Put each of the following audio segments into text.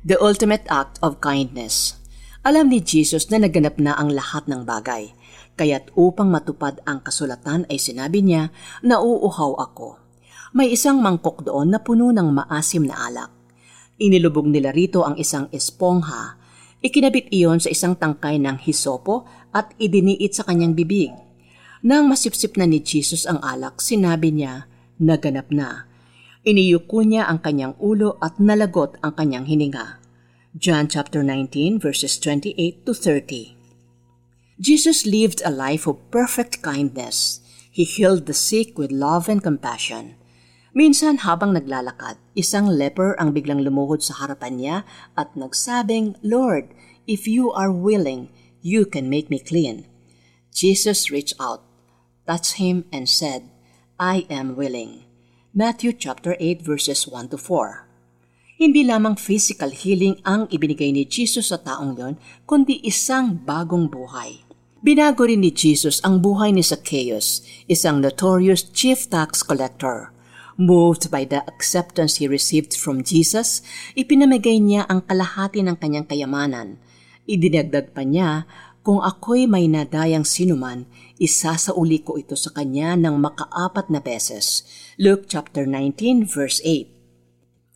The ultimate act of kindness. Alam ni Jesus na naganap na ang lahat ng bagay, kaya't upang matupad ang kasulatan ay sinabi niya, nauuhaw ako. May isang mangkok doon na puno ng maasim na alak. Inilubog nila rito ang isang espongha. Ikinabit iyon sa isang tangkay ng hisopo at idiniit sa kanyang bibig. Nang masipsip na ni Jesus ang alak, sinabi niya, naganap na. Iniyuko niya ang kanyang ulo at nalagot ang kanyang hininga. John chapter 19 verses 28 to 30. Jesus lived a life of perfect kindness. He healed the sick with love and compassion. Minsan habang naglalakad, isang leper ang biglang lumuhod sa harapan niya at nagsabing, Lord, if you are willing, you can make me clean. Jesus reached out, touched him, and said, I am willing. Matthew chapter 8 verses 1 to 4. Hindi lamang physical healing ang ibinigay ni Jesus sa taong yon, kundi isang bagong buhay. Binago rin ni Jesus ang buhay ni Zacchaeus, isang notorious chief tax collector. Moved by the acceptance he received from Jesus, ipinamigay niya ang kalahati ng kanyang kayamanan. Idinagdag pa niya, kung ako'y may nadayang sinuman, isasauli ko ito sa kanya ng makaapat na beses. Luke chapter 19 verse 8.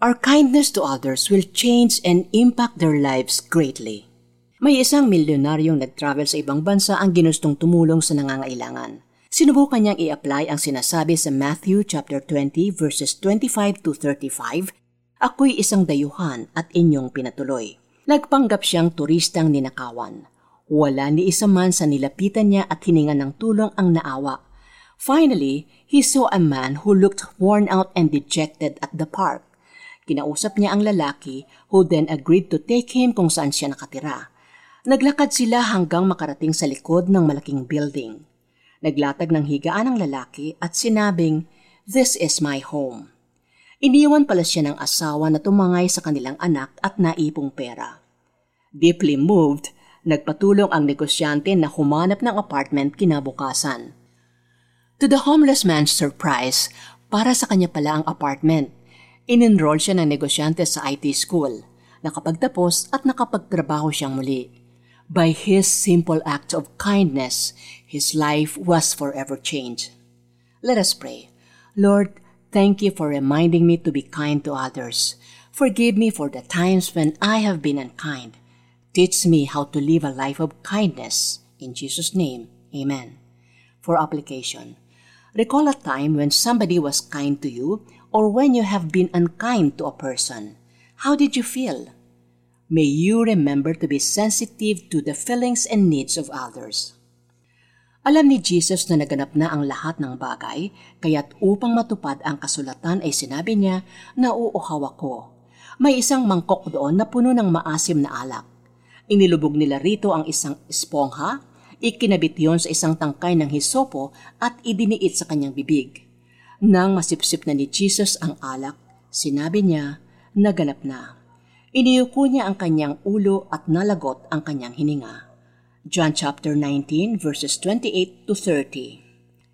Our kindness to others will change and impact their lives greatly. May isang milyonaryong nag-travel sa ibang bansa ang ginustong tumulong sa nangangailangan. Sinubukan niyang i-apply ang sinasabi sa Matthew chapter 20 verses 25 to 35, Ako'y isang dayuhan at inyong pinatuloy. Nagpanggap siyang turistang ninakawan. Wala ni isa man sa nilapitan niya at hininga ng tulong ang naawa. Finally, he saw a man who looked worn out and dejected at the park. Kinausap niya ang lalaki who then agreed to take him kung saan siya nakatira. Naglakad sila hanggang makarating sa likod ng malaking building. Naglatag ng higaan ang lalaki at sinabing, This is my home. Iniwan pala siya ng asawa na tumangay sa kanilang anak at naipong pera. Deeply moved, Nagpatulong ang negosyante na humanap ng apartment kinabukasan. To the homeless man's surprise, para sa kanya pala ang apartment. In-enroll siya ng negosyante sa IT school. Nakapagtapos at nakapagtrabaho siyang muli. By his simple act of kindness, his life was forever changed. Let us pray. Lord, thank you for reminding me to be kind to others. Forgive me for the times when I have been unkind. Teach me how to live a life of kindness. In Jesus' name, Amen. For application, recall a time when somebody was kind to you or when you have been unkind to a person. How did you feel? May you remember to be sensitive to the feelings and needs of others. Alam ni Jesus na naganap na ang lahat ng bagay, kaya't upang matupad ang kasulatan ay sinabi niya na uuhaw ako. May isang mangkok doon na puno ng maasim na alak. Inilubog nila rito ang isang espongha, ikinabit yon sa isang tangkay ng hisopo at idiniit sa kanyang bibig. Nang masipsip na ni Jesus ang alak, sinabi niya, naganap na. Iniyuko niya ang kanyang ulo at nalagot ang kanyang hininga. John chapter 19 verses 28 to 30.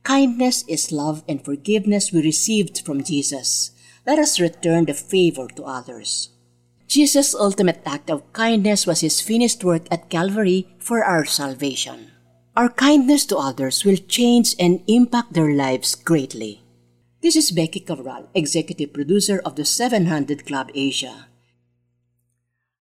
Kindness is love and forgiveness we received from Jesus. Let us return the favor to others. Jesus' ultimate act of kindness was his finished work at Calvary for our salvation. Our kindness to others will change and impact their lives greatly. This is Becky Cabral, Executive Producer of the 700 Club Asia.